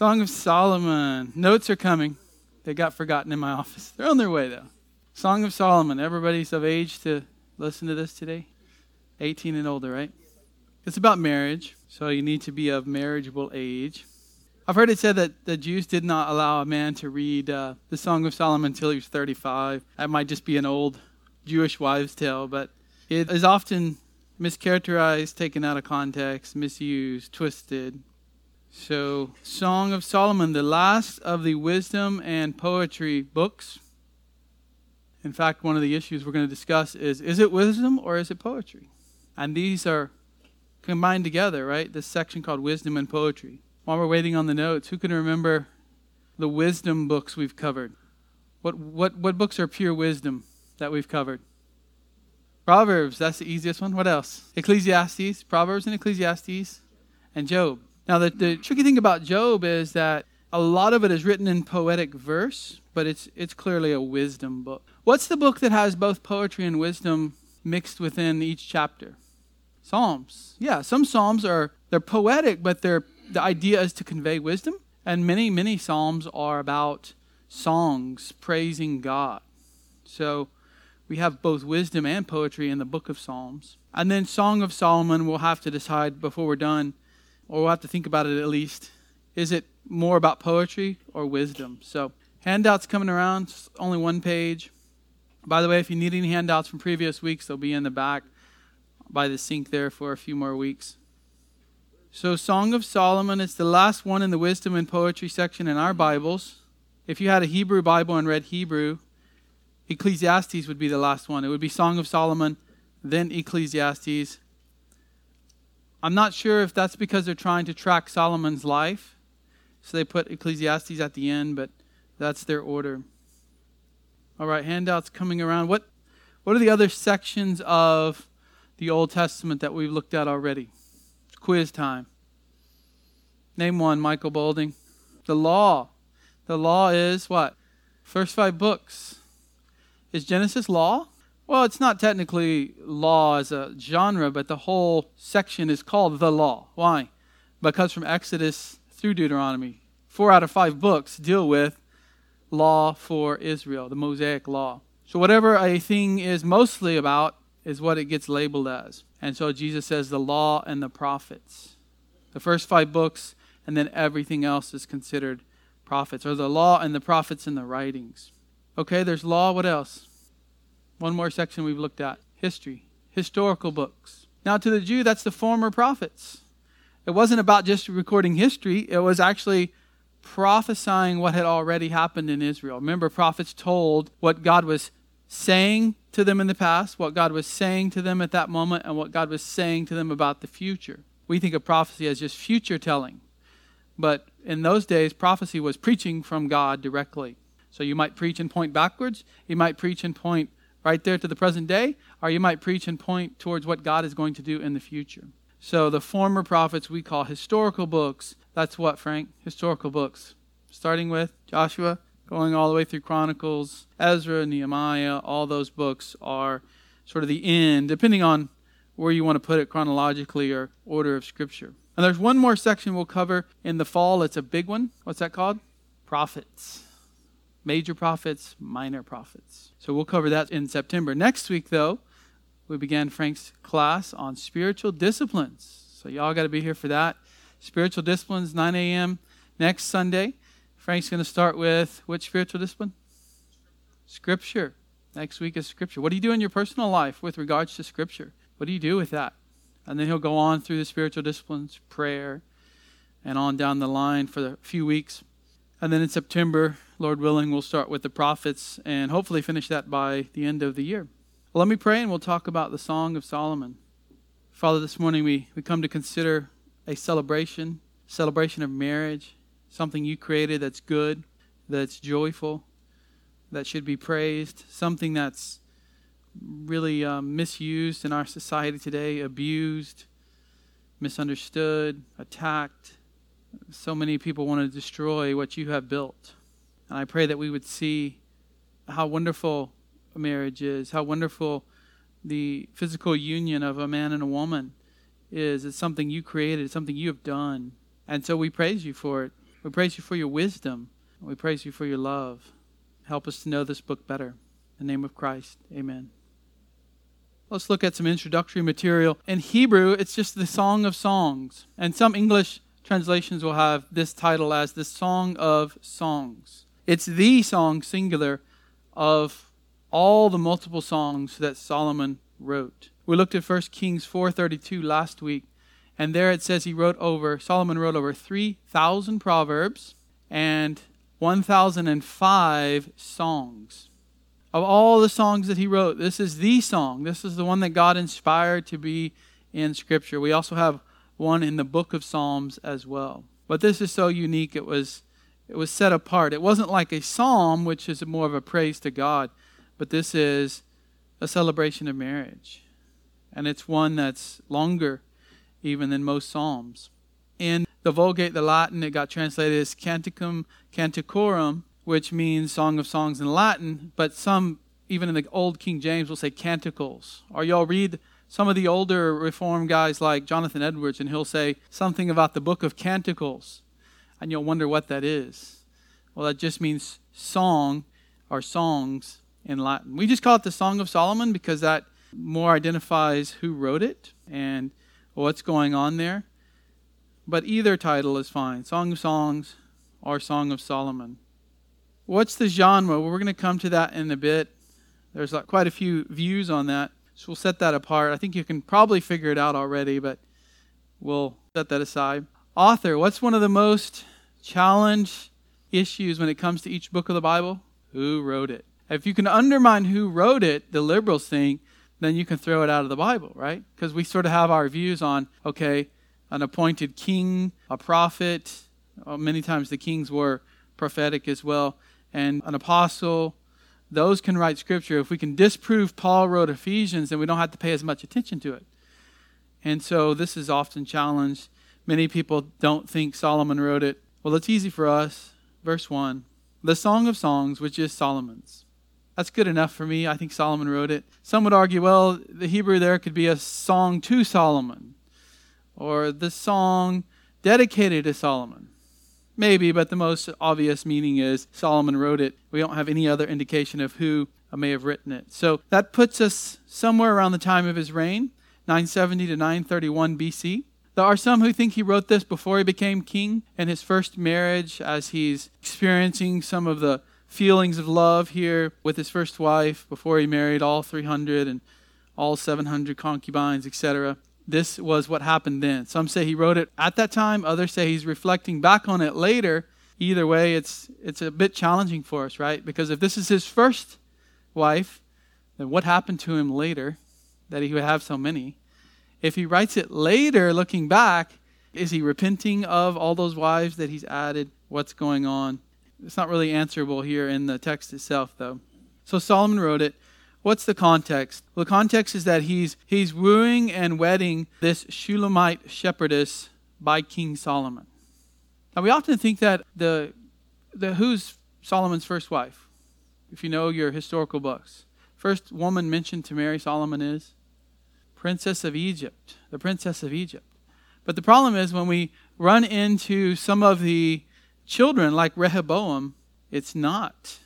Song of Solomon. Notes are coming. They got forgotten in my office. They're on their way, though. Song of Solomon. Everybody's of age to listen to this today? 18 and older, right? It's about marriage, so you need to be of marriageable age. I've heard it said that the Jews did not allow a man to read uh, the Song of Solomon until he was 35. That might just be an old Jewish wives' tale, but it is often mischaracterized, taken out of context, misused, twisted. So, Song of Solomon, the last of the wisdom and poetry books. In fact, one of the issues we're going to discuss is is it wisdom or is it poetry? And these are combined together, right? This section called Wisdom and Poetry. While we're waiting on the notes, who can remember the wisdom books we've covered? What, what, what books are pure wisdom that we've covered? Proverbs, that's the easiest one. What else? Ecclesiastes, Proverbs and Ecclesiastes, and Job. Now, the, the tricky thing about Job is that a lot of it is written in poetic verse, but it's, it's clearly a wisdom book. What's the book that has both poetry and wisdom mixed within each chapter? Psalms. Yeah, some psalms are they're poetic, but they're the idea is to convey wisdom, and many many psalms are about songs praising God. So we have both wisdom and poetry in the book of Psalms. And then Song of Solomon, we'll have to decide before we're done, or we'll have to think about it at least. Is it more about poetry or wisdom? So, handouts coming around, only one page. By the way, if you need any handouts from previous weeks, they'll be in the back by the sink there for a few more weeks. So, Song of Solomon is the last one in the wisdom and poetry section in our Bibles. If you had a Hebrew Bible and read Hebrew, Ecclesiastes would be the last one. It would be Song of Solomon, then Ecclesiastes. I'm not sure if that's because they're trying to track Solomon's life, so they put Ecclesiastes at the end, but that's their order. All right, handouts coming around. What what are the other sections of the Old Testament that we've looked at already? It's quiz time. Name one, Michael Bolding. The law. The law is what? First five books. Is Genesis law? Well, it's not technically law as a genre, but the whole section is called the law. Why? Because from Exodus through Deuteronomy, four out of five books deal with law for Israel, the Mosaic law. So, whatever a thing is mostly about is what it gets labeled as. And so, Jesus says the law and the prophets. The first five books, and then everything else is considered prophets, or the law and the prophets and the writings. Okay, there's law. What else? One more section we've looked at history, historical books. Now, to the Jew, that's the former prophets. It wasn't about just recording history, it was actually prophesying what had already happened in Israel. Remember, prophets told what God was saying to them in the past, what God was saying to them at that moment, and what God was saying to them about the future. We think of prophecy as just future telling. But in those days, prophecy was preaching from God directly. So you might preach and point backwards, you might preach and point right there to the present day, or you might preach and point towards what God is going to do in the future. So the former prophets we call historical books. That's what, Frank? Historical books. Starting with Joshua, going all the way through Chronicles, Ezra, Nehemiah, all those books are sort of the end, depending on where you want to put it chronologically or order of Scripture. And there's one more section we'll cover in the fall. It's a big one. What's that called? Prophets. Major prophets, minor prophets. So we'll cover that in September. Next week, though, we began Frank's class on spiritual disciplines. So y'all got to be here for that. Spiritual disciplines, 9 a.m. next Sunday. Frank's going to start with which spiritual discipline? Scripture. Next week is Scripture. What do you do in your personal life with regards to Scripture? What do you do with that? And then he'll go on through the spiritual disciplines, prayer, and on down the line for a few weeks. And then in September, Lord willing, we'll start with the prophets and hopefully finish that by the end of the year. Well, let me pray and we'll talk about the Song of Solomon. Father, this morning we, we come to consider a celebration, celebration of marriage, something you created that's good, that's joyful, that should be praised, something that's really um, misused in our society today, abused, misunderstood, attacked. So many people want to destroy what you have built. And I pray that we would see how wonderful marriage is, how wonderful the physical union of a man and a woman is. It's something you created, it's something you have done. And so we praise you for it. We praise you for your wisdom. We praise you for your love. Help us to know this book better. In the name of Christ, amen. Let's look at some introductory material. In Hebrew, it's just the Song of Songs. And some English translations will have this title as the Song of Songs. It's the song, singular, of all the multiple songs that Solomon wrote. We looked at 1 Kings 4:32 last week, and there it says he wrote over Solomon wrote over 3,000 proverbs and 1,005 songs. Of all the songs that he wrote, this is the song. This is the one that God inspired to be in Scripture. We also have one in the book of Psalms as well. But this is so unique, it was, it was set apart. It wasn't like a psalm, which is more of a praise to God, but this is a celebration of marriage. And it's one that's longer even than most psalms. In the Vulgate, the Latin, it got translated as Canticum Canticorum, which means Song of Songs in Latin, but some, even in the old King James, will say canticles. Or y'all read some of the older Reformed guys like Jonathan Edwards, and he'll say something about the book of Canticles, and you'll wonder what that is. Well, that just means song or songs in Latin. We just call it the Song of Solomon because that more identifies who wrote it and what's going on there. But either title is fine Song of Songs or Song of Solomon. What's the genre? Well, we're going to come to that in a bit. There's uh, quite a few views on that. So we'll set that apart. I think you can probably figure it out already, but we'll set that aside. Author, what's one of the most challenged issues when it comes to each book of the Bible? Who wrote it? If you can undermine who wrote it, the liberals think, then you can throw it out of the Bible, right? Because we sort of have our views on, okay, an appointed king, a prophet. Uh, many times the kings were prophetic as well and an apostle, those can write scripture. If we can disprove Paul wrote Ephesians, then we don't have to pay as much attention to it. And so this is often challenged. Many people don't think Solomon wrote it. Well, it's easy for us. Verse 1 The Song of Songs, which is Solomon's. That's good enough for me. I think Solomon wrote it. Some would argue, well, the Hebrew there could be a song to Solomon, or the song dedicated to Solomon. Maybe, but the most obvious meaning is Solomon wrote it. We don't have any other indication of who may have written it. So that puts us somewhere around the time of his reign, 970 to 931 BC. There are some who think he wrote this before he became king in his first marriage, as he's experiencing some of the feelings of love here with his first wife before he married all 300 and all 700 concubines, etc this was what happened then. Some say he wrote it at that time, others say he's reflecting back on it later. Either way, it's it's a bit challenging for us, right? Because if this is his first wife, then what happened to him later that he would have so many? If he writes it later looking back, is he repenting of all those wives that he's added? What's going on? It's not really answerable here in the text itself though. So Solomon wrote it What's the context? Well, the context is that he's, he's wooing and wedding this Shulamite shepherdess by King Solomon. Now, we often think that the, the who's Solomon's first wife? If you know your historical books. First woman mentioned to marry Solomon is Princess of Egypt, the Princess of Egypt. But the problem is when we run into some of the children like Rehoboam, it's not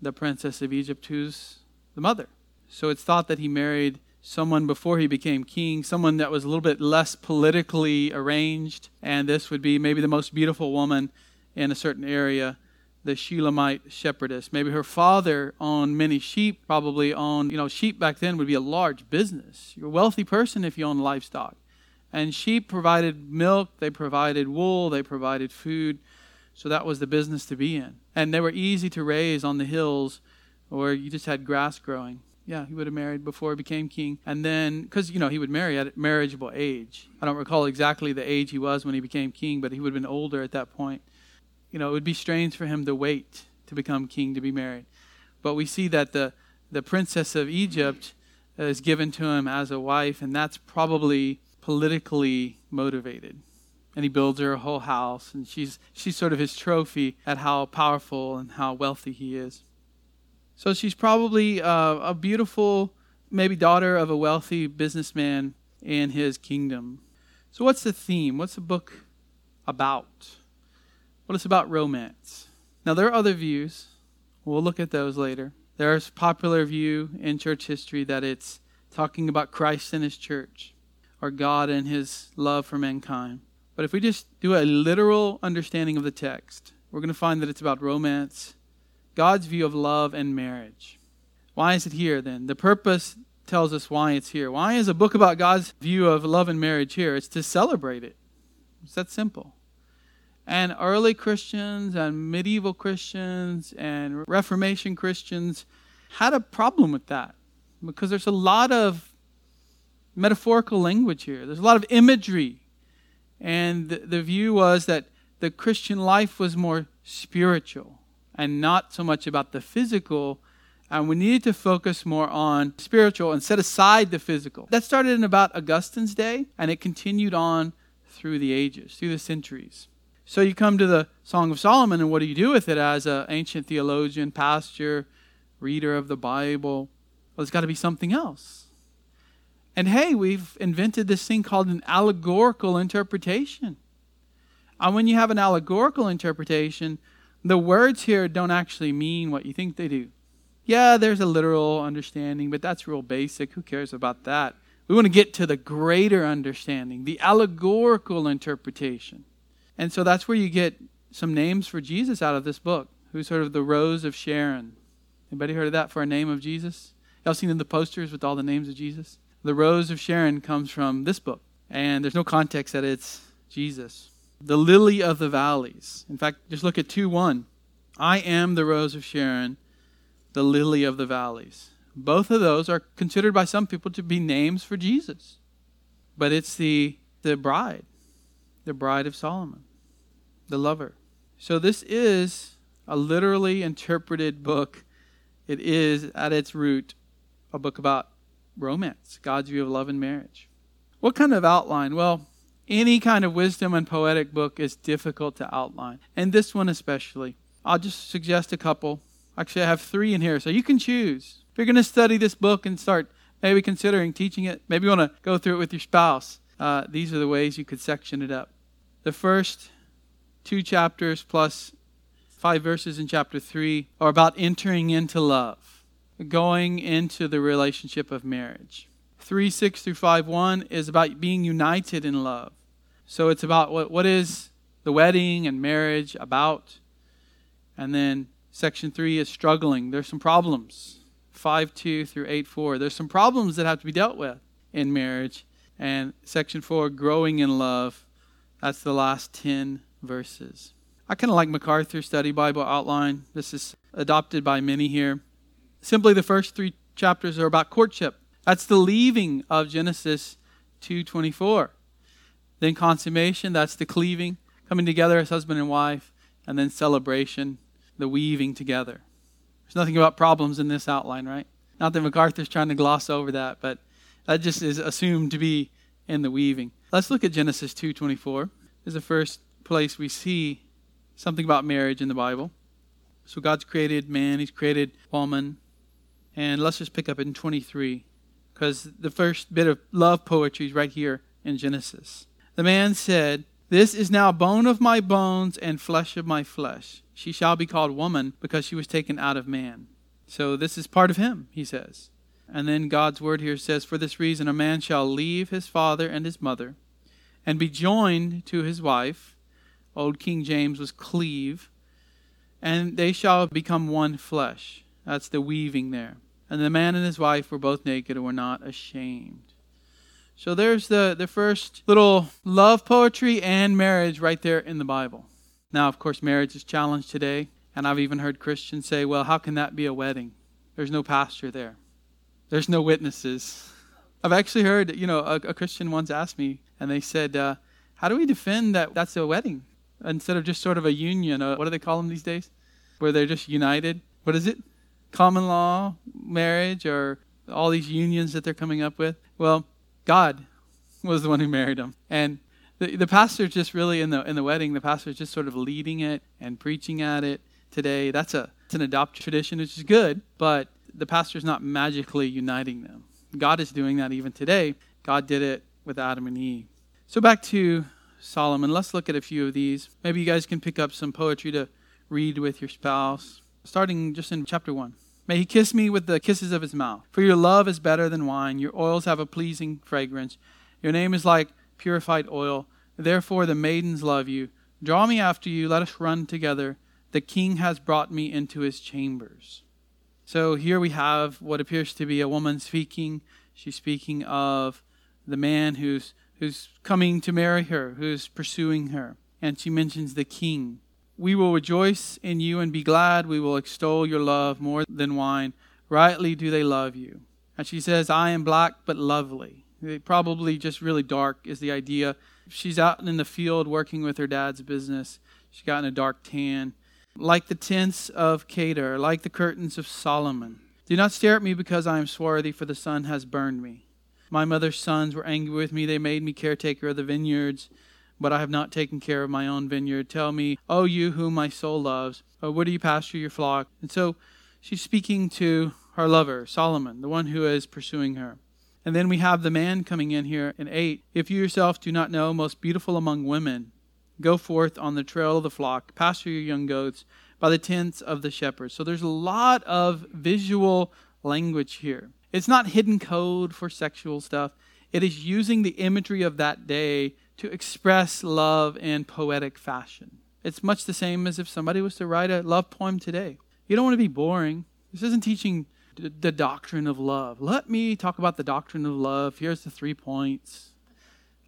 the Princess of Egypt who's the mother. So it's thought that he married someone before he became king, someone that was a little bit less politically arranged, and this would be maybe the most beautiful woman in a certain area, the Shulamite shepherdess. Maybe her father owned many sheep, probably owned, you know, sheep back then would be a large business. You're a wealthy person if you own livestock. And sheep provided milk, they provided wool, they provided food. So that was the business to be in. And they were easy to raise on the hills where you just had grass growing. Yeah, he would have married before he became king. And then, because, you know, he would marry at a marriageable age. I don't recall exactly the age he was when he became king, but he would have been older at that point. You know, it would be strange for him to wait to become king to be married. But we see that the, the princess of Egypt is given to him as a wife, and that's probably politically motivated. And he builds her a whole house, and she's, she's sort of his trophy at how powerful and how wealthy he is. So she's probably uh, a beautiful, maybe daughter of a wealthy businessman in his kingdom. So, what's the theme? What's the book about? Well, it's about romance. Now, there are other views. We'll look at those later. There's a popular view in church history that it's talking about Christ and his church, or God and his love for mankind. But if we just do a literal understanding of the text, we're going to find that it's about romance, God's view of love and marriage. Why is it here then? The purpose tells us why it's here. Why is a book about God's view of love and marriage here? It's to celebrate it. It's that simple. And early Christians and medieval Christians and Reformation Christians had a problem with that because there's a lot of metaphorical language here. There's a lot of imagery. And the view was that the Christian life was more spiritual and not so much about the physical. And we needed to focus more on spiritual and set aside the physical. That started in about Augustine's day, and it continued on through the ages, through the centuries. So you come to the Song of Solomon, and what do you do with it as an ancient theologian, pastor, reader of the Bible? Well, it's got to be something else. And hey, we've invented this thing called an allegorical interpretation. And when you have an allegorical interpretation, the words here don't actually mean what you think they do. Yeah, there's a literal understanding, but that's real basic. Who cares about that? We want to get to the greater understanding, the allegorical interpretation. And so that's where you get some names for Jesus out of this book. Who's heard of the Rose of Sharon? Anybody heard of that for a name of Jesus? Y'all seen in the posters with all the names of Jesus? The Rose of Sharon comes from this book, and there's no context that it's Jesus. The Lily of the Valleys. In fact, just look at 2 1. I am the Rose of Sharon, the Lily of the Valleys. Both of those are considered by some people to be names for Jesus. But it's the, the bride, the bride of Solomon, the lover. So this is a literally interpreted book. It is, at its root, a book about romance, God's view of love and marriage. What kind of outline? Well, any kind of wisdom and poetic book is difficult to outline, and this one especially. I'll just suggest a couple. Actually, I have three in here, so you can choose. If you're going to study this book and start maybe considering teaching it, maybe you want to go through it with your spouse, uh, these are the ways you could section it up. The first two chapters plus five verses in chapter three are about entering into love, going into the relationship of marriage. 3 6 through 5 1 is about being united in love. So it's about what, what is the wedding and marriage about. And then section 3 is struggling. There's some problems. 5 2 through 8 4. There's some problems that have to be dealt with in marriage. And section 4, growing in love. That's the last 10 verses. I kind of like MacArthur Study Bible outline. This is adopted by many here. Simply the first three chapters are about courtship. That's the leaving of Genesis 2:24. Then consummation, that's the cleaving, coming together as husband and wife, and then celebration, the weaving together. There's nothing about problems in this outline, right? Not that MacArthur's trying to gloss over that, but that just is assumed to be in the weaving. Let's look at Genesis 2:24. This is the first place we see something about marriage in the Bible. So God's created man, he's created woman. And let's just pick up in 23 because the first bit of love poetry is right here in Genesis. The man said, This is now bone of my bones and flesh of my flesh. She shall be called woman because she was taken out of man. So this is part of him, he says. And then God's word here says, For this reason a man shall leave his father and his mother and be joined to his wife. Old King James was cleave. And they shall become one flesh. That's the weaving there. And the man and his wife were both naked and were not ashamed. So there's the, the first little love poetry and marriage right there in the Bible. Now, of course, marriage is challenged today. And I've even heard Christians say, well, how can that be a wedding? There's no pastor there, there's no witnesses. I've actually heard, you know, a, a Christian once asked me, and they said, uh, how do we defend that that's a wedding instead of just sort of a union? Uh, what do they call them these days? Where they're just united? What is it? common law marriage or all these unions that they're coming up with. Well, God was the one who married them. And the, the pastor's just really in the in the wedding, the pastor's just sort of leading it and preaching at it today. That's a it's an adopted tradition, which is good, but the pastor's not magically uniting them. God is doing that even today. God did it with Adam and Eve. So back to Solomon. Let's look at a few of these. Maybe you guys can pick up some poetry to read with your spouse, starting just in chapter 1. May he kiss me with the kisses of his mouth. For your love is better than wine. Your oils have a pleasing fragrance. Your name is like purified oil. Therefore the maidens love you. Draw me after you. Let us run together. The king has brought me into his chambers. So here we have what appears to be a woman speaking. She's speaking of the man who's who's coming to marry her, who's pursuing her. And she mentions the king. We will rejoice in you and be glad. We will extol your love more than wine. Rightly do they love you. And she says, I am black but lovely. Probably just really dark is the idea. She's out in the field working with her dad's business. She's gotten a dark tan. Like the tents of Kedar, like the curtains of Solomon. Do not stare at me because I am swarthy, for the sun has burned me. My mother's sons were angry with me. They made me caretaker of the vineyards, but I have not taken care of my own vineyard. Tell me, O you whom my soul loves, uh, or where do you pasture your flock? And so she's speaking to her lover, Solomon, the one who is pursuing her. And then we have the man coming in here in 8. If you yourself do not know, most beautiful among women, go forth on the trail of the flock, pasture your young goats by the tents of the shepherds. So there's a lot of visual language here. It's not hidden code for sexual stuff. It is using the imagery of that day to express love in poetic fashion. It's much the same as if somebody was to write a love poem today. You don't want to be boring. This isn't teaching the doctrine of love. Let me talk about the doctrine of love. Here's the three points.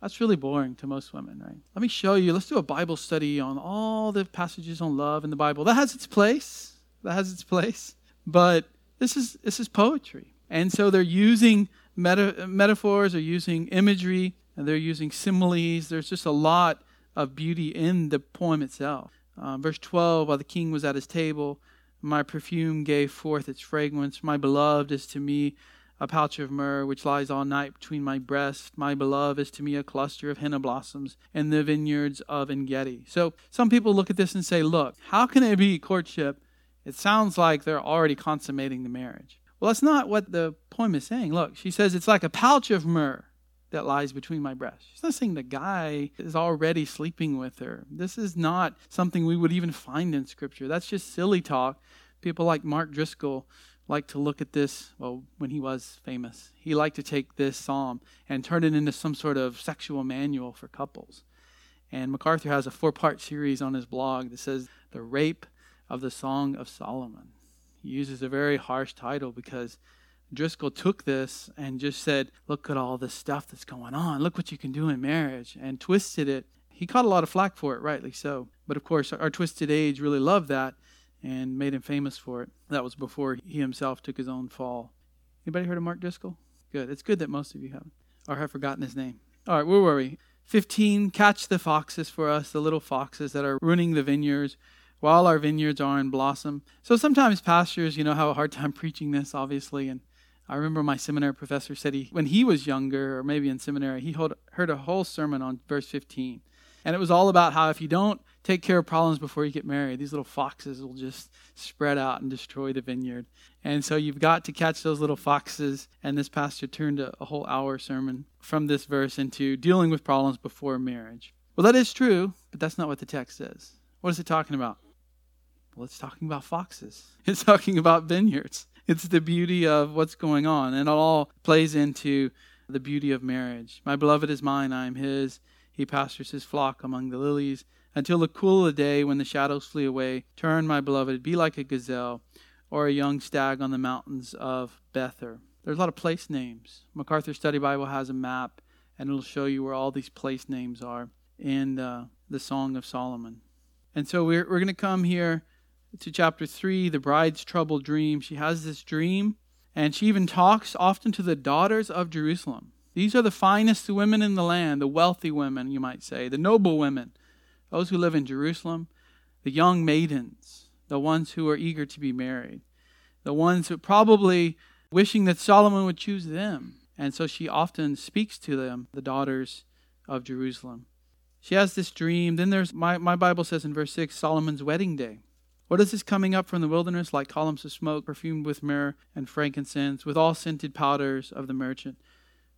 That's really boring to most women, right? Let me show you. Let's do a Bible study on all the passages on love in the Bible. That has its place. That has its place. But this is this is poetry. And so they're using meta- metaphors, they're using imagery, and they're using similes. There's just a lot of beauty in the poem itself. Uh, verse 12 While the king was at his table, my perfume gave forth its fragrance. My beloved is to me a pouch of myrrh which lies all night between my breast. My beloved is to me a cluster of henna blossoms in the vineyards of Engedi. So some people look at this and say, look, how can it be courtship? It sounds like they're already consummating the marriage. Well, that's not what the poem is saying. Look, she says it's like a pouch of myrrh that lies between my breasts. She's not saying the guy is already sleeping with her. This is not something we would even find in Scripture. That's just silly talk. People like Mark Driscoll like to look at this, well, when he was famous, he liked to take this psalm and turn it into some sort of sexual manual for couples. And MacArthur has a four part series on his blog that says The Rape of the Song of Solomon. He uses a very harsh title because Driscoll took this and just said, Look at all this stuff that's going on. Look what you can do in marriage, and twisted it. He caught a lot of flack for it, rightly so. But of course, our twisted age really loved that and made him famous for it. That was before he himself took his own fall. Anybody heard of Mark Driscoll? Good. It's good that most of you haven't or have forgotten his name. All right, where were we? 15. Catch the foxes for us, the little foxes that are ruining the vineyards while our vineyards are in blossom. So sometimes pastors, you know, have a hard time preaching this, obviously. And I remember my seminary professor said he, when he was younger, or maybe in seminary, he heard a whole sermon on verse 15. And it was all about how if you don't take care of problems before you get married, these little foxes will just spread out and destroy the vineyard. And so you've got to catch those little foxes. And this pastor turned a, a whole hour sermon from this verse into dealing with problems before marriage. Well, that is true, but that's not what the text says. What is it talking about? Well, it's talking about foxes. It's talking about vineyards. It's the beauty of what's going on. And it all plays into the beauty of marriage. My beloved is mine, I am his. He pastures his flock among the lilies. Until the cool of the day, when the shadows flee away, turn, my beloved, be like a gazelle or a young stag on the mountains of Bether. There's a lot of place names. MacArthur Study Bible has a map, and it'll show you where all these place names are in uh, the Song of Solomon. And so we're, we're going to come here to chapter 3, the bride's troubled dream. She has this dream, and she even talks often to the daughters of Jerusalem. These are the finest women in the land, the wealthy women, you might say, the noble women, those who live in Jerusalem, the young maidens, the ones who are eager to be married, the ones who probably wishing that Solomon would choose them. And so she often speaks to them, the daughters of Jerusalem. She has this dream. Then there's my, my Bible says in verse 6 Solomon's wedding day. What is this coming up from the wilderness like columns of smoke, perfumed with myrrh and frankincense, with all scented powders of the merchant?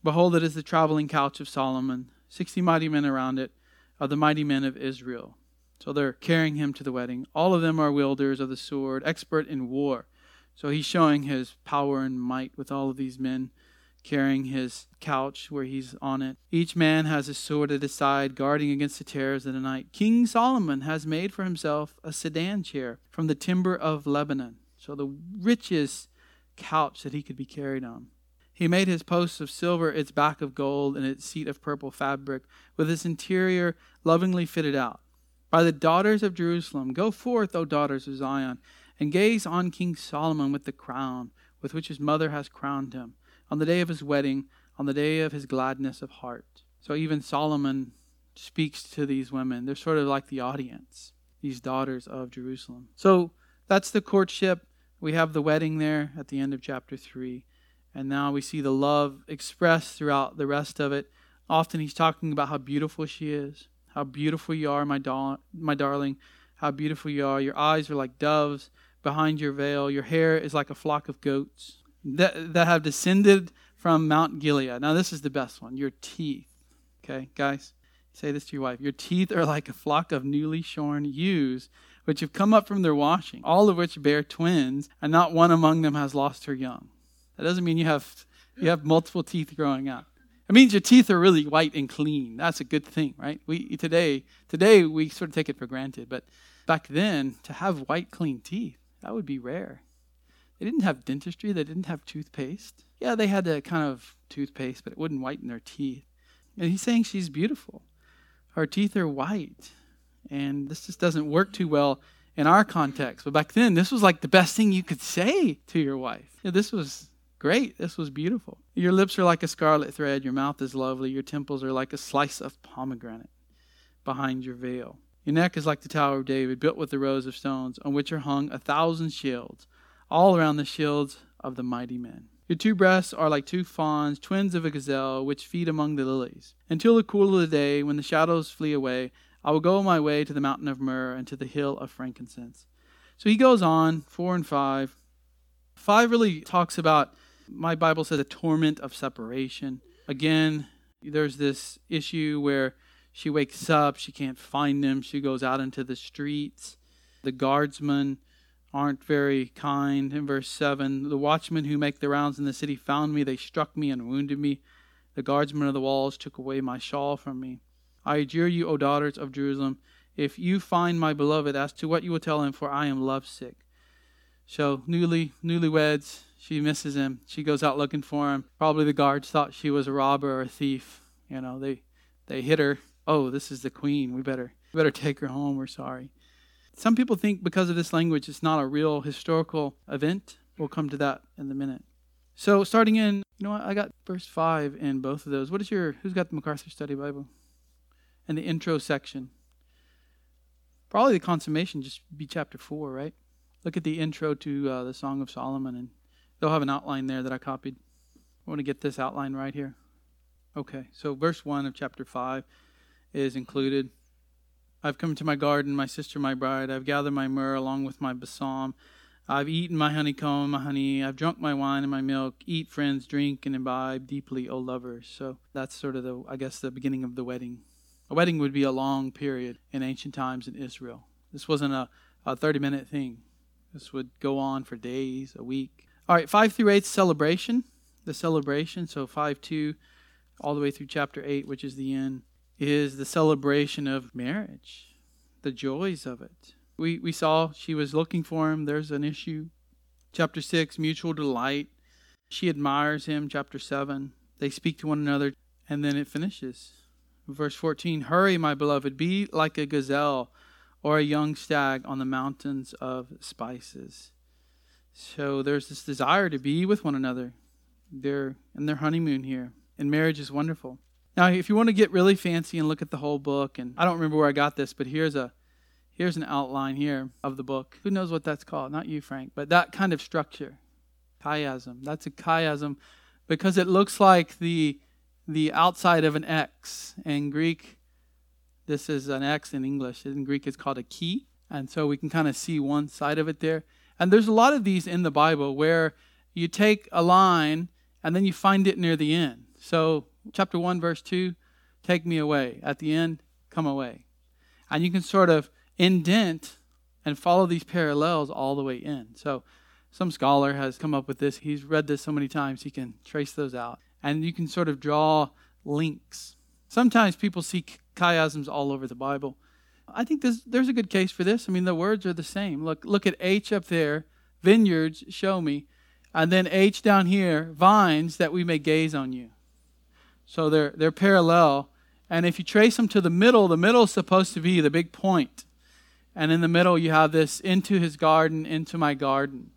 Behold, it is the traveling couch of Solomon, sixty mighty men around it, of the mighty men of Israel. So they're carrying him to the wedding. All of them are wielders of the sword, expert in war. So he's showing his power and might with all of these men carrying his couch where he's on it. Each man has a sword at his side, guarding against the terrors of the night. King Solomon has made for himself a sedan chair from the timber of Lebanon. So the richest couch that he could be carried on. He made his posts of silver, its back of gold, and its seat of purple fabric, with its interior lovingly fitted out. By the daughters of Jerusalem, go forth, O daughters of Zion, and gaze on King Solomon with the crown with which his mother has crowned him, on the day of his wedding, on the day of his gladness of heart. So even Solomon speaks to these women. They're sort of like the audience, these daughters of Jerusalem. So that's the courtship. We have the wedding there at the end of chapter 3. And now we see the love expressed throughout the rest of it. Often he's talking about how beautiful she is, how beautiful you are, my, da- my darling, how beautiful you are. Your eyes are like doves behind your veil. Your hair is like a flock of goats that, that have descended from Mount Gilead. Now, this is the best one your teeth. Okay, guys, say this to your wife. Your teeth are like a flock of newly shorn ewes, which have come up from their washing, all of which bear twins, and not one among them has lost her young. That doesn't mean you have you have multiple teeth growing out. It means your teeth are really white and clean. That's a good thing, right? We today today we sort of take it for granted, but back then to have white clean teeth, that would be rare. They didn't have dentistry, they didn't have toothpaste. Yeah, they had a kind of toothpaste, but it wouldn't whiten their teeth. And he's saying she's beautiful. Her teeth are white. And this just doesn't work too well in our context. But back then, this was like the best thing you could say to your wife. This was Great, this was beautiful. Your lips are like a scarlet thread, your mouth is lovely, your temples are like a slice of pomegranate behind your veil. Your neck is like the Tower of David, built with the rows of stones, on which are hung a thousand shields, all around the shields of the mighty men. Your two breasts are like two fawns, twins of a gazelle, which feed among the lilies. Until the cool of the day, when the shadows flee away, I will go my way to the mountain of myrrh and to the hill of frankincense. So he goes on, four and five. Five really talks about my Bible says a torment of separation. Again, there's this issue where she wakes up, she can't find him, she goes out into the streets. The guardsmen aren't very kind. In verse 7, the watchmen who make the rounds in the city found me, they struck me and wounded me. The guardsmen of the walls took away my shawl from me. I adjure you, O daughters of Jerusalem, if you find my beloved, as to what you will tell him, for I am lovesick. So, newly newlyweds, she misses him. She goes out looking for him. Probably the guards thought she was a robber or a thief. You know, they they hit her. Oh, this is the queen. We better we better take her home. We're sorry. Some people think because of this language it's not a real historical event. We'll come to that in a minute. So starting in, you know what? I got verse 5 in both of those. What is your who's got the MacArthur Study Bible? And the intro section. Probably the consummation just be chapter 4, right? Look at the intro to uh, the Song of Solomon and They'll have an outline there that I copied. I want to get this outline right here. Okay, so verse 1 of chapter 5 is included. I've come to my garden, my sister, my bride. I've gathered my myrrh along with my balsam. I've eaten my honeycomb, my honey. I've drunk my wine and my milk. Eat, friends, drink, and imbibe deeply, O lovers. So that's sort of the, I guess, the beginning of the wedding. A wedding would be a long period in ancient times in Israel. This wasn't a, a 30 minute thing. This would go on for days, a week. All right, 5 through 8 celebration, the celebration. So 5 2 all the way through chapter 8, which is the end, is the celebration of marriage, the joys of it. We, we saw she was looking for him. There's an issue. Chapter 6, mutual delight. She admires him. Chapter 7, they speak to one another. And then it finishes. Verse 14 Hurry, my beloved, be like a gazelle or a young stag on the mountains of spices. So there's this desire to be with one another. They're in their honeymoon here, and marriage is wonderful. Now, if you want to get really fancy and look at the whole book, and I don't remember where I got this, but here's a here's an outline here of the book. Who knows what that's called? Not you, Frank, but that kind of structure, chiasm. That's a chiasm because it looks like the the outside of an X. In Greek, this is an X in English. In Greek, it's called a key, and so we can kind of see one side of it there. And there's a lot of these in the Bible where you take a line and then you find it near the end. So, chapter 1, verse 2, take me away. At the end, come away. And you can sort of indent and follow these parallels all the way in. So some scholar has come up with this. He's read this so many times he can trace those out. And you can sort of draw links. Sometimes people see chiasms all over the Bible. I think there's, there's a good case for this. I mean, the words are the same. Look, look at H up there, vineyards, show me. And then H down here, vines that we may gaze on you. So they're, they're parallel. And if you trace them to the middle, the middle is supposed to be the big point. And in the middle, you have this into his garden, into my garden.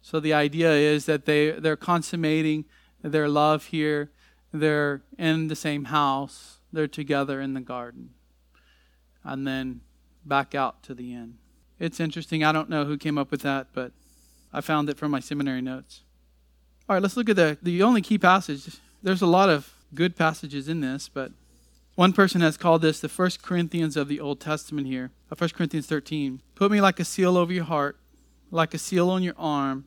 So the idea is that they, they're consummating their love here. They're in the same house. They're together in the garden. And then back out to the end. It's interesting. I don't know who came up with that, but I found it from my seminary notes. All right, let's look at the, the only key passage. There's a lot of good passages in this, but one person has called this the First Corinthians of the Old Testament here, 1 uh, Corinthians 13. Put me like a seal over your heart, like a seal on your arm,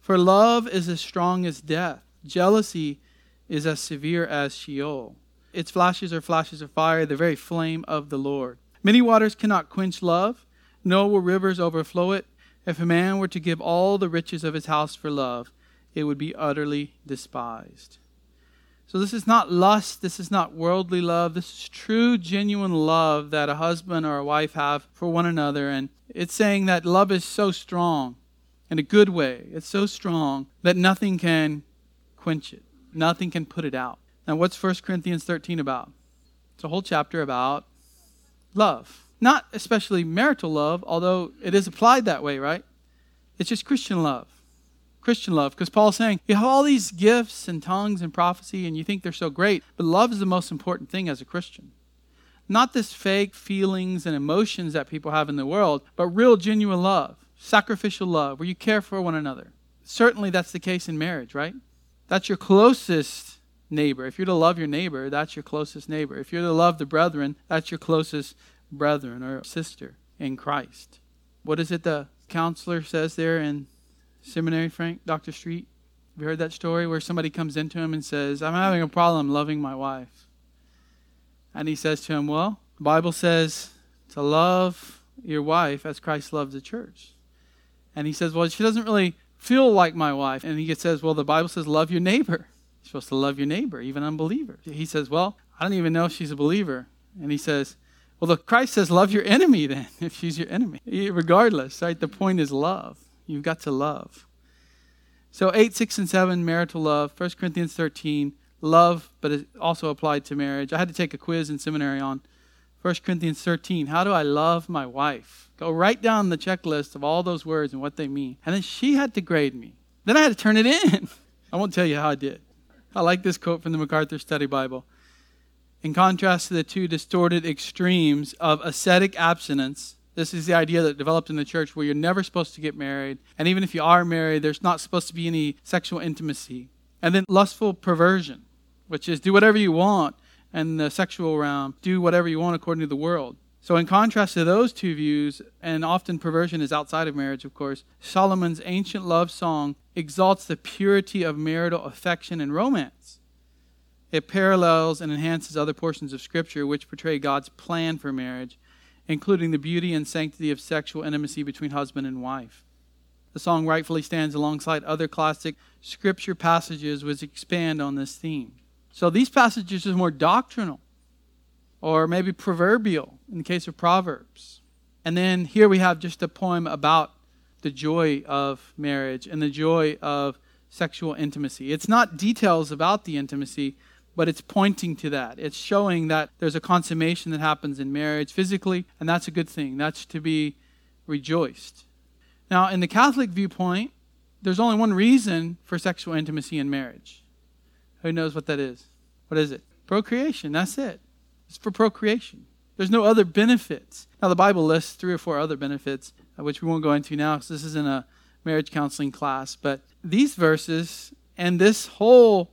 for love is as strong as death. Jealousy is as severe as Sheol. Its flashes are flashes of fire, the very flame of the Lord. Many waters cannot quench love, nor will rivers overflow it. If a man were to give all the riches of his house for love, it would be utterly despised. So, this is not lust. This is not worldly love. This is true, genuine love that a husband or a wife have for one another. And it's saying that love is so strong in a good way. It's so strong that nothing can quench it, nothing can put it out. Now, what's 1 Corinthians 13 about? It's a whole chapter about love. Not especially marital love, although it is applied that way, right? It's just Christian love. Christian love. Because Paul's saying, you have all these gifts and tongues and prophecy, and you think they're so great, but love is the most important thing as a Christian. Not this fake feelings and emotions that people have in the world, but real, genuine love sacrificial love, where you care for one another. Certainly, that's the case in marriage, right? That's your closest neighbor. If you're to love your neighbor, that's your closest neighbor. If you're to love the brethren, that's your closest brethren or sister in Christ. What is it the counselor says there in seminary, Frank, Dr. Street? Have you heard that story where somebody comes into him and says, I'm having a problem loving my wife? And he says to him, Well, the Bible says to love your wife as Christ loved the church. And he says, Well, she doesn't really feel like my wife. And he says, Well, the Bible says, love your neighbor. You're supposed to love your neighbor, even unbelievers. He says, Well, I don't even know if she's a believer. And he says, Well, the Christ says, Love your enemy then, if she's your enemy. Regardless, right? The point is love. You've got to love. So 8, 6, and 7, marital love. 1 Corinthians 13, love, but it also applied to marriage. I had to take a quiz in seminary on 1 Corinthians 13. How do I love my wife? Go write down the checklist of all those words and what they mean. And then she had to grade me. Then I had to turn it in. I won't tell you how I did. I like this quote from the MacArthur Study Bible. In contrast to the two distorted extremes of ascetic abstinence, this is the idea that developed in the church where you're never supposed to get married. And even if you are married, there's not supposed to be any sexual intimacy. And then lustful perversion, which is do whatever you want and the sexual realm, do whatever you want according to the world. So, in contrast to those two views, and often perversion is outside of marriage, of course, Solomon's ancient love song exalts the purity of marital affection and romance. It parallels and enhances other portions of Scripture which portray God's plan for marriage, including the beauty and sanctity of sexual intimacy between husband and wife. The song rightfully stands alongside other classic Scripture passages which expand on this theme. So, these passages are more doctrinal or maybe proverbial in the case of Proverbs. And then here we have just a poem about the joy of marriage and the joy of sexual intimacy. It's not details about the intimacy, but it's pointing to that. It's showing that there's a consummation that happens in marriage physically, and that's a good thing. That's to be rejoiced. Now, in the Catholic viewpoint, there's only one reason for sexual intimacy in marriage. Who knows what that is? What is it? Procreation. That's it. It's for procreation. There's no other benefits. Now, the Bible lists three or four other benefits, uh, which we won't go into now because this isn't a marriage counseling class. But these verses and this whole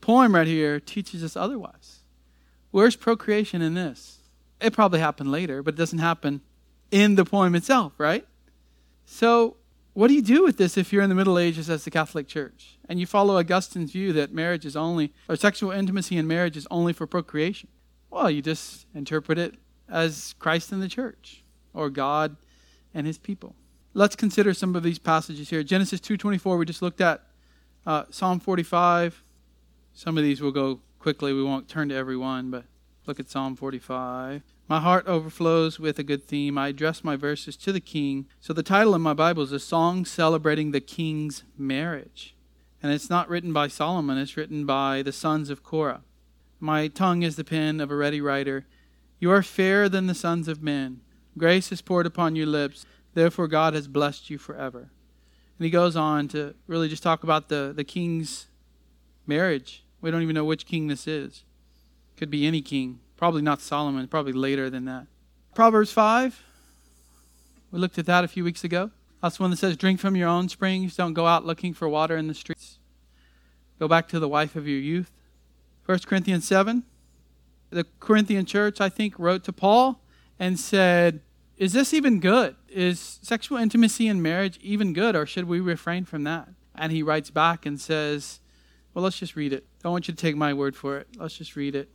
poem right here teaches us otherwise. Where's procreation in this? It probably happened later, but it doesn't happen in the poem itself, right? So, what do you do with this if you're in the Middle Ages as the Catholic Church and you follow Augustine's view that marriage is only, or sexual intimacy in marriage is only for procreation? Well, you just interpret it as Christ and the church, or God and his people. Let's consider some of these passages here. Genesis 2.24, we just looked at. Uh, Psalm 45. Some of these will go quickly. We won't turn to every one, but look at Psalm 45. My heart overflows with a good theme. I address my verses to the king. So the title in my Bible is A Song Celebrating the King's Marriage. And it's not written by Solomon, it's written by the sons of Korah. My tongue is the pen of a ready writer. You are fairer than the sons of men. Grace is poured upon your lips. Therefore, God has blessed you forever. And he goes on to really just talk about the, the king's marriage. We don't even know which king this is. Could be any king. Probably not Solomon, probably later than that. Proverbs 5. We looked at that a few weeks ago. That's one that says, Drink from your own springs. Don't go out looking for water in the streets. Go back to the wife of your youth. 1 Corinthians 7. The Corinthian church, I think, wrote to Paul and said, Is this even good? Is sexual intimacy in marriage even good, or should we refrain from that? And he writes back and says, Well, let's just read it. I want you to take my word for it. Let's just read it.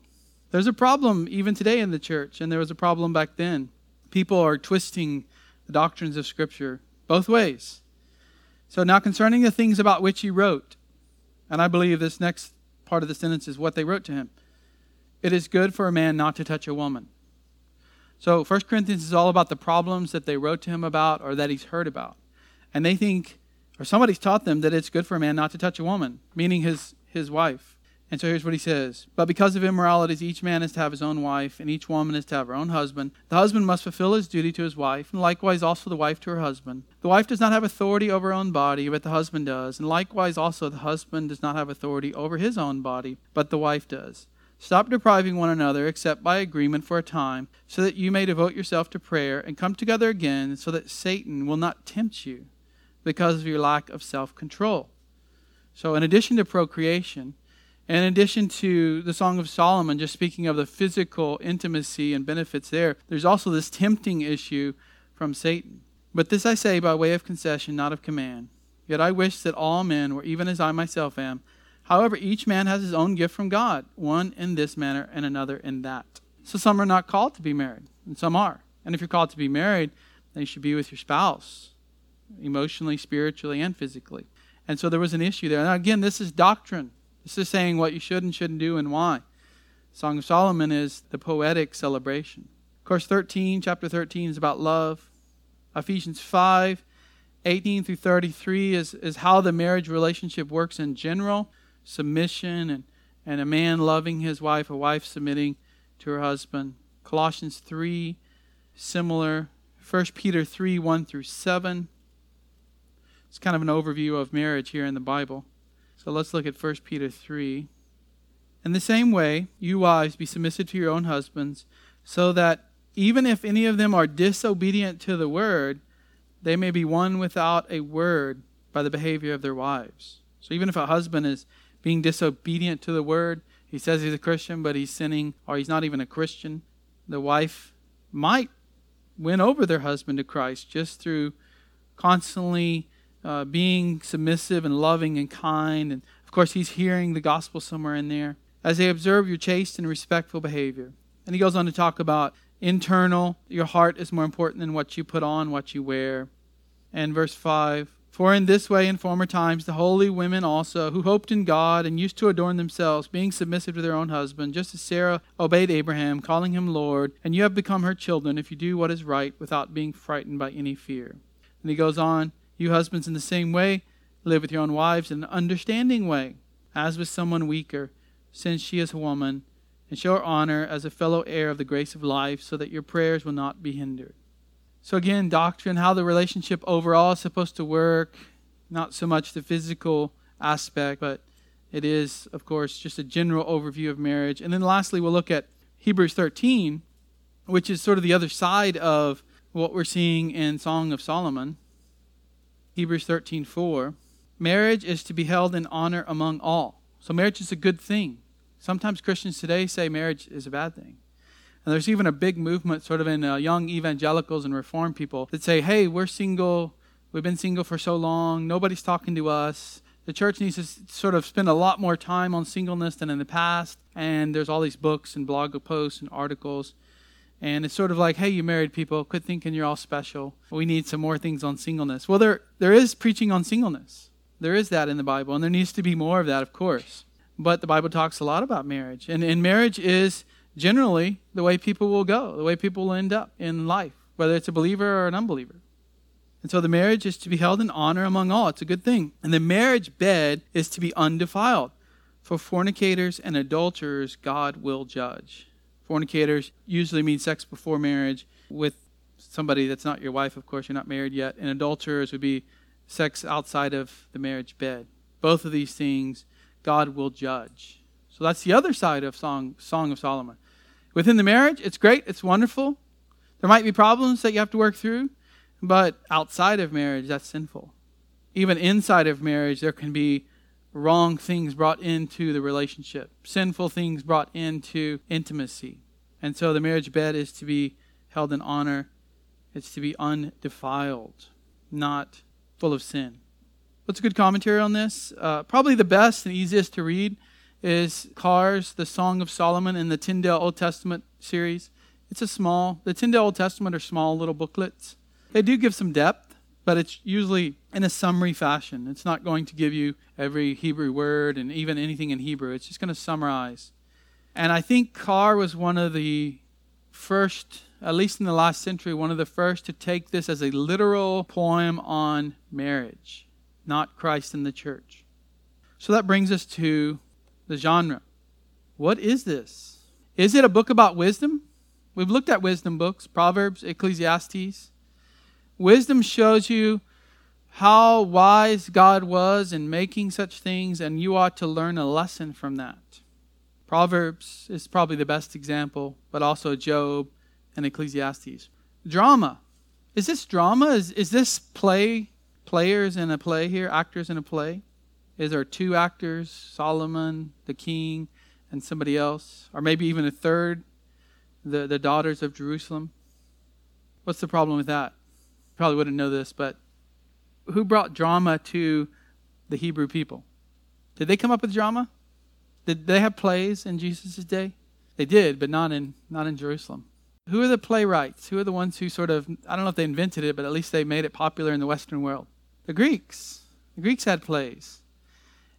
There's a problem even today in the church, and there was a problem back then. People are twisting the doctrines of Scripture both ways. So now concerning the things about which he wrote, and I believe this next part of the sentence is what they wrote to him. It is good for a man not to touch a woman. So 1 Corinthians is all about the problems that they wrote to him about or that he's heard about. And they think, or somebody's taught them that it's good for a man not to touch a woman, meaning his, his wife. And so here's what he says But because of immoralities, each man is to have his own wife, and each woman is to have her own husband. The husband must fulfill his duty to his wife, and likewise also the wife to her husband. The wife does not have authority over her own body, but the husband does, and likewise also the husband does not have authority over his own body, but the wife does. Stop depriving one another, except by agreement for a time, so that you may devote yourself to prayer and come together again, so that Satan will not tempt you because of your lack of self control. So, in addition to procreation, in addition to the Song of Solomon, just speaking of the physical intimacy and benefits there, there's also this tempting issue from Satan. But this I say by way of concession, not of command. Yet I wish that all men were even as I myself am. However, each man has his own gift from God, one in this manner and another in that. So some are not called to be married, and some are. And if you're called to be married, then you should be with your spouse, emotionally, spiritually, and physically. And so there was an issue there. Now, again, this is doctrine. This is saying what you should and shouldn't do and why. Song of Solomon is the poetic celebration. Of course, 13, chapter 13 is about love. Ephesians 5, 18 through 33 is, is how the marriage relationship works in general submission and, and a man loving his wife, a wife submitting to her husband. Colossians 3, similar. 1 Peter 3, 1 through 7. It's kind of an overview of marriage here in the Bible. So let's look at 1 Peter 3. In the same way, you wives, be submissive to your own husbands, so that even if any of them are disobedient to the word, they may be won without a word by the behavior of their wives. So even if a husband is being disobedient to the word, he says he's a Christian, but he's sinning, or he's not even a Christian, the wife might win over their husband to Christ just through constantly uh, being submissive and loving and kind. And of course, he's hearing the gospel somewhere in there as they observe your chaste and respectful behavior. And he goes on to talk about internal, your heart is more important than what you put on, what you wear. And verse 5 For in this way, in former times, the holy women also, who hoped in God and used to adorn themselves, being submissive to their own husband, just as Sarah obeyed Abraham, calling him Lord, and you have become her children if you do what is right without being frightened by any fear. And he goes on, you husbands, in the same way, live with your own wives in an understanding way, as with someone weaker, since she is a woman, and show her honor as a fellow heir of the grace of life, so that your prayers will not be hindered. So, again, doctrine, how the relationship overall is supposed to work, not so much the physical aspect, but it is, of course, just a general overview of marriage. And then lastly, we'll look at Hebrews 13, which is sort of the other side of what we're seeing in Song of Solomon. Hebrews 13:4, marriage is to be held in honor among all. So marriage is a good thing. Sometimes Christians today say marriage is a bad thing. And there's even a big movement sort of in uh, young evangelicals and reform people that say, "Hey, we're single. We've been single for so long. Nobody's talking to us. The church needs to sort of spend a lot more time on singleness than in the past." And there's all these books and blog posts and articles. And it's sort of like, hey, you married people, quit thinking you're all special. We need some more things on singleness. Well, there, there is preaching on singleness. There is that in the Bible, and there needs to be more of that, of course. But the Bible talks a lot about marriage. And, and marriage is generally the way people will go, the way people will end up in life, whether it's a believer or an unbeliever. And so the marriage is to be held in honor among all. It's a good thing. And the marriage bed is to be undefiled. For fornicators and adulterers, God will judge. Fornicators usually mean sex before marriage with somebody that's not your wife, of course, you're not married yet. And adulterers would be sex outside of the marriage bed. Both of these things God will judge. So that's the other side of Song, Song of Solomon. Within the marriage, it's great, it's wonderful. There might be problems that you have to work through, but outside of marriage, that's sinful. Even inside of marriage, there can be wrong things brought into the relationship, sinful things brought into intimacy. And so the marriage bed is to be held in honor, it's to be undefiled, not full of sin. What's a good commentary on this? Uh, probably the best and easiest to read is Carr's The Song of Solomon in the Tyndale Old Testament series. It's a small, the Tyndale Old Testament are small little booklets. They do give some depth, but it's usually in a summary fashion. It's not going to give you every Hebrew word and even anything in Hebrew. It's just going to summarize. And I think Carr was one of the first, at least in the last century, one of the first to take this as a literal poem on marriage, not Christ and the church. So that brings us to the genre. What is this? Is it a book about wisdom? We've looked at wisdom books Proverbs, Ecclesiastes. Wisdom shows you how wise God was in making such things, and you ought to learn a lesson from that. Proverbs is probably the best example, but also Job and Ecclesiastes. Drama. Is this drama? Is, is this play? Players in a play here? Actors in a play? Is there two actors, Solomon, the king, and somebody else? Or maybe even a third, the, the daughters of Jerusalem? What's the problem with that? Probably wouldn't know this, but who brought drama to the Hebrew people? Did they come up with drama? Did they have plays in Jesus' day? They did, but not in not in Jerusalem. Who are the playwrights? Who are the ones who sort of I don't know if they invented it, but at least they made it popular in the Western world? The Greeks. The Greeks had plays.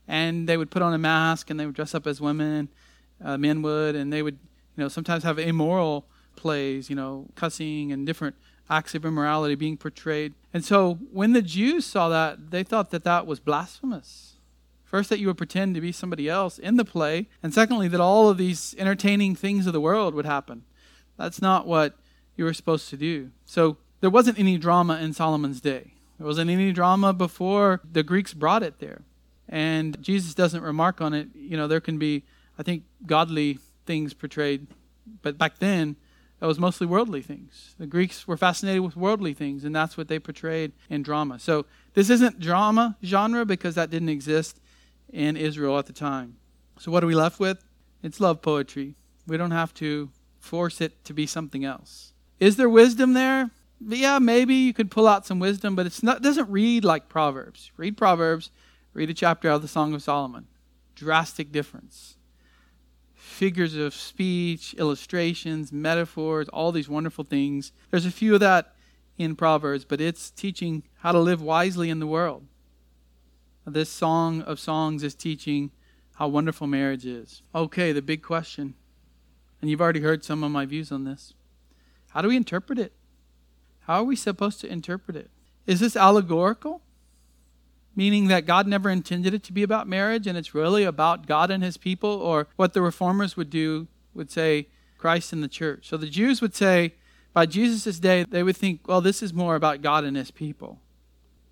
And they would put on a mask and they would dress up as women, uh, men would, and they would, you know, sometimes have immoral plays, you know, cussing and different acts of immorality being portrayed. And so when the Jews saw that, they thought that that was blasphemous. First, that you would pretend to be somebody else in the play, and secondly, that all of these entertaining things of the world would happen. That's not what you were supposed to do. So there wasn't any drama in Solomon's day. There wasn't any drama before the Greeks brought it there. And Jesus doesn't remark on it. You know, there can be, I think, godly things portrayed. But back then, that was mostly worldly things. The Greeks were fascinated with worldly things, and that's what they portrayed in drama. So this isn't drama genre because that didn't exist in Israel at the time. So what are we left with? It's love poetry. We don't have to force it to be something else. Is there wisdom there? Yeah, maybe you could pull out some wisdom, but it's not it doesn't read like Proverbs. Read Proverbs, read a chapter out of the Song of Solomon. Drastic difference figures of speech, illustrations, metaphors, all these wonderful things. There's a few of that in Proverbs, but it's teaching how to live wisely in the world. This song of songs is teaching how wonderful marriage is. Okay, the big question, and you've already heard some of my views on this. How do we interpret it? How are we supposed to interpret it? Is this allegorical? Meaning that God never intended it to be about marriage and it's really about God and his people, or what the reformers would do would say Christ and the church. So the Jews would say, by Jesus' day, they would think, well, this is more about God and his people.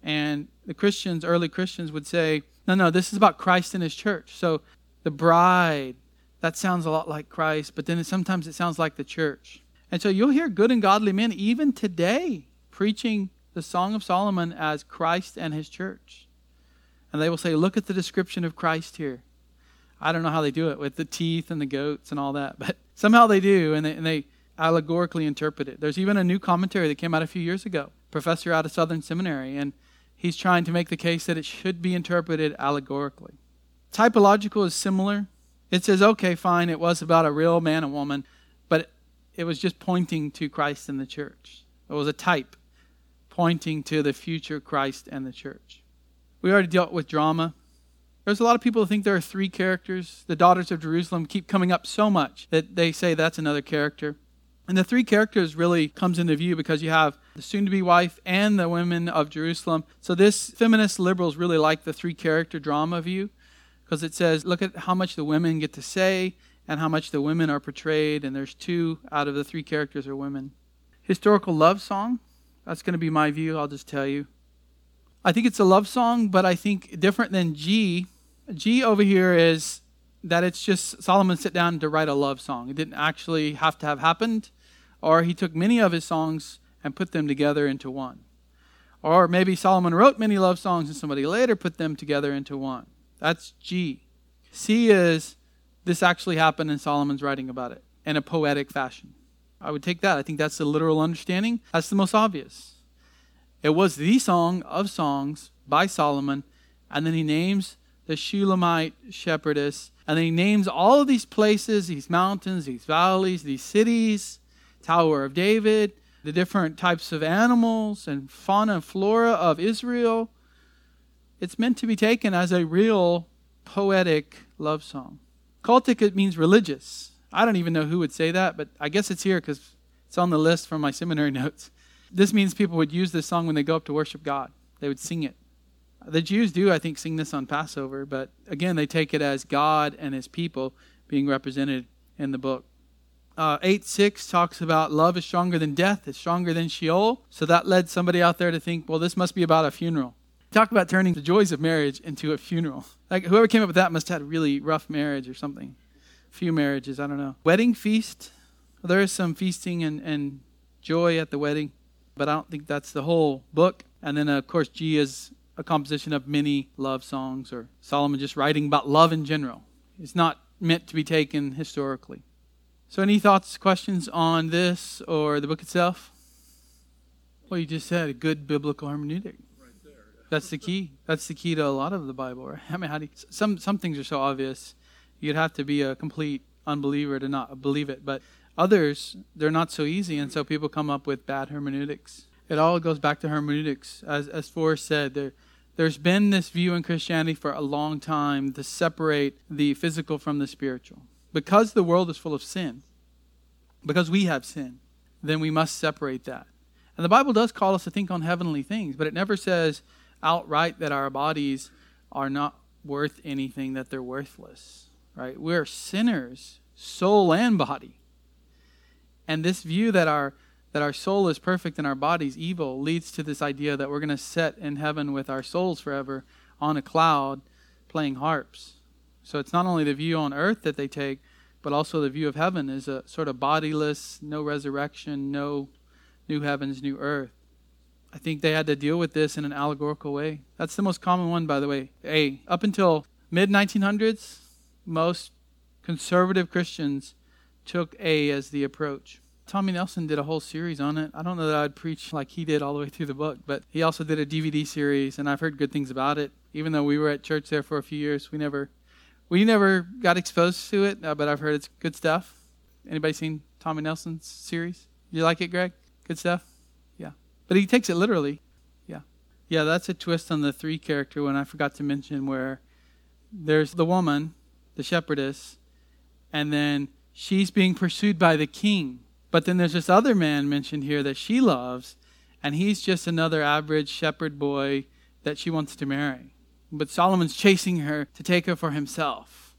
And the Christians, early Christians, would say, no, no, this is about Christ and his church. So the bride, that sounds a lot like Christ, but then sometimes it sounds like the church. And so you'll hear good and godly men even today preaching the Song of Solomon as Christ and his church. And they will say, Look at the description of Christ here. I don't know how they do it with the teeth and the goats and all that, but somehow they do, and they, and they allegorically interpret it. There's even a new commentary that came out a few years ago, professor out of Southern Seminary, and he's trying to make the case that it should be interpreted allegorically. Typological is similar. It says, okay, fine, it was about a real man and woman, but it was just pointing to Christ and the church. It was a type pointing to the future Christ and the church. We already dealt with drama. There's a lot of people who think there are three characters. The daughters of Jerusalem keep coming up so much that they say that's another character. And the three characters really comes into view because you have the soon-to-be wife and the women of Jerusalem. So this feminist liberals really like the three character drama view because it says look at how much the women get to say and how much the women are portrayed and there's two out of the three characters are women. Historical love song. That's going to be my view, I'll just tell you. I think it's a love song, but I think different than G. G over here is that it's just Solomon sit down to write a love song. It didn't actually have to have happened, or he took many of his songs and put them together into one. Or maybe Solomon wrote many love songs and somebody later put them together into one. That's G. C is this actually happened and Solomon's writing about it in a poetic fashion. I would take that. I think that's the literal understanding. That's the most obvious. It was the song of songs by Solomon, and then he names the Shulamite shepherdess, and then he names all of these places, these mountains, these valleys, these cities, Tower of David, the different types of animals and fauna and flora of Israel. It's meant to be taken as a real poetic love song. Cultic it means religious. I don't even know who would say that, but I guess it's here because it's on the list from my seminary notes. This means people would use this song when they go up to worship God. They would sing it. The Jews do, I think, sing this on Passover, but again, they take it as God and his people being represented in the book. Uh, 8 6 talks about love is stronger than death, it's stronger than Sheol. So that led somebody out there to think, well, this must be about a funeral. Talk about turning the joys of marriage into a funeral. Like whoever came up with that must have had a really rough marriage or something. Few marriages, I don't know. Wedding feast. There is some feasting and, and joy at the wedding but I don't think that's the whole book. And then, uh, of course, G is a composition of many love songs, or Solomon just writing about love in general. It's not meant to be taken historically. So, any thoughts, questions on this or the book itself? Well, you just said a good biblical hermeneutic. That's the key. That's the key to a lot of the Bible. Right? I mean, how do you, some some things are so obvious, you'd have to be a complete unbeliever to not believe it. But Others, they're not so easy, and so people come up with bad hermeneutics. It all goes back to hermeneutics. As, as Forrest said, there, there's been this view in Christianity for a long time to separate the physical from the spiritual. Because the world is full of sin, because we have sin, then we must separate that. And the Bible does call us to think on heavenly things, but it never says outright that our bodies are not worth anything, that they're worthless. Right? We're sinners, soul and body. And this view that our that our soul is perfect and our body's evil leads to this idea that we're going to sit in heaven with our souls forever on a cloud playing harps. So it's not only the view on earth that they take, but also the view of heaven is a sort of bodiless, no resurrection, no new heavens, new earth. I think they had to deal with this in an allegorical way. That's the most common one, by the way. A. Up until mid 1900s, most conservative Christians took A as the approach. Tommy Nelson did a whole series on it. I don't know that I'd preach like he did all the way through the book, but he also did a DVD series, and I've heard good things about it. Even though we were at church there for a few years, we never, we never got exposed to it. Uh, but I've heard it's good stuff. Anybody seen Tommy Nelson's series? You like it, Greg? Good stuff. Yeah, but he takes it literally. Yeah, yeah. That's a twist on the three character one I forgot to mention, where there's the woman, the shepherdess, and then she's being pursued by the king. But then there's this other man mentioned here that she loves, and he's just another average shepherd boy that she wants to marry. But Solomon's chasing her to take her for himself.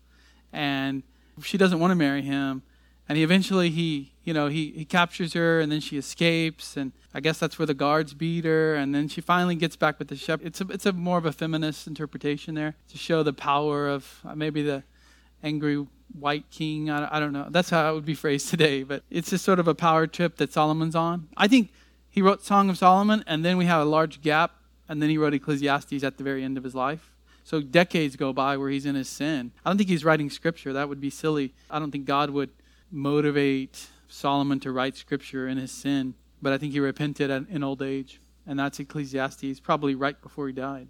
And she doesn't want to marry him. And he eventually he, you know, he, he captures her and then she escapes and I guess that's where the guards beat her and then she finally gets back with the shepherd. It's a, it's a more of a feminist interpretation there to show the power of uh, maybe the angry white king. I, I don't know. That's how it would be phrased today. But it's just sort of a power trip that Solomon's on. I think he wrote Song of Solomon, and then we have a large gap, and then he wrote Ecclesiastes at the very end of his life. So decades go by where he's in his sin. I don't think he's writing scripture. That would be silly. I don't think God would motivate Solomon to write scripture in his sin. But I think he repented in old age. And that's Ecclesiastes, probably right before he died.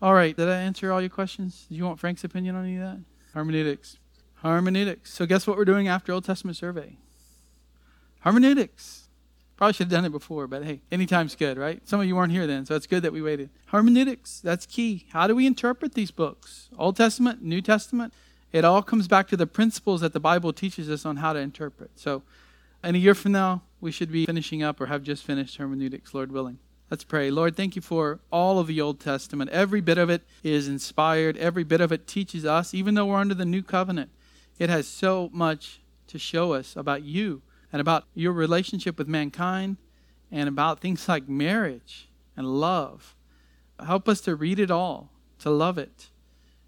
All right, did I answer all your questions? Do you want Frank's opinion on any of that? Hermeneutics. Hermeneutics. So, guess what we're doing after Old Testament survey? Hermeneutics. Probably should have done it before, but hey, anytime's good, right? Some of you weren't here then, so it's good that we waited. Hermeneutics, that's key. How do we interpret these books? Old Testament, New Testament? It all comes back to the principles that the Bible teaches us on how to interpret. So, in a year from now, we should be finishing up or have just finished hermeneutics, Lord willing. Let's pray. Lord, thank you for all of the Old Testament. Every bit of it is inspired, every bit of it teaches us, even though we're under the new covenant. It has so much to show us about you and about your relationship with mankind and about things like marriage and love. Help us to read it all, to love it,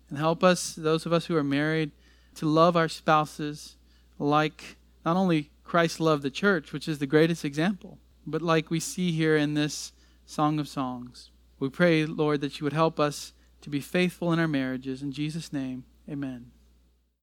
and help us, those of us who are married, to love our spouses like not only Christ loved the church, which is the greatest example, but like we see here in this Song of Songs. We pray, Lord, that you would help us to be faithful in our marriages. In Jesus' name, amen.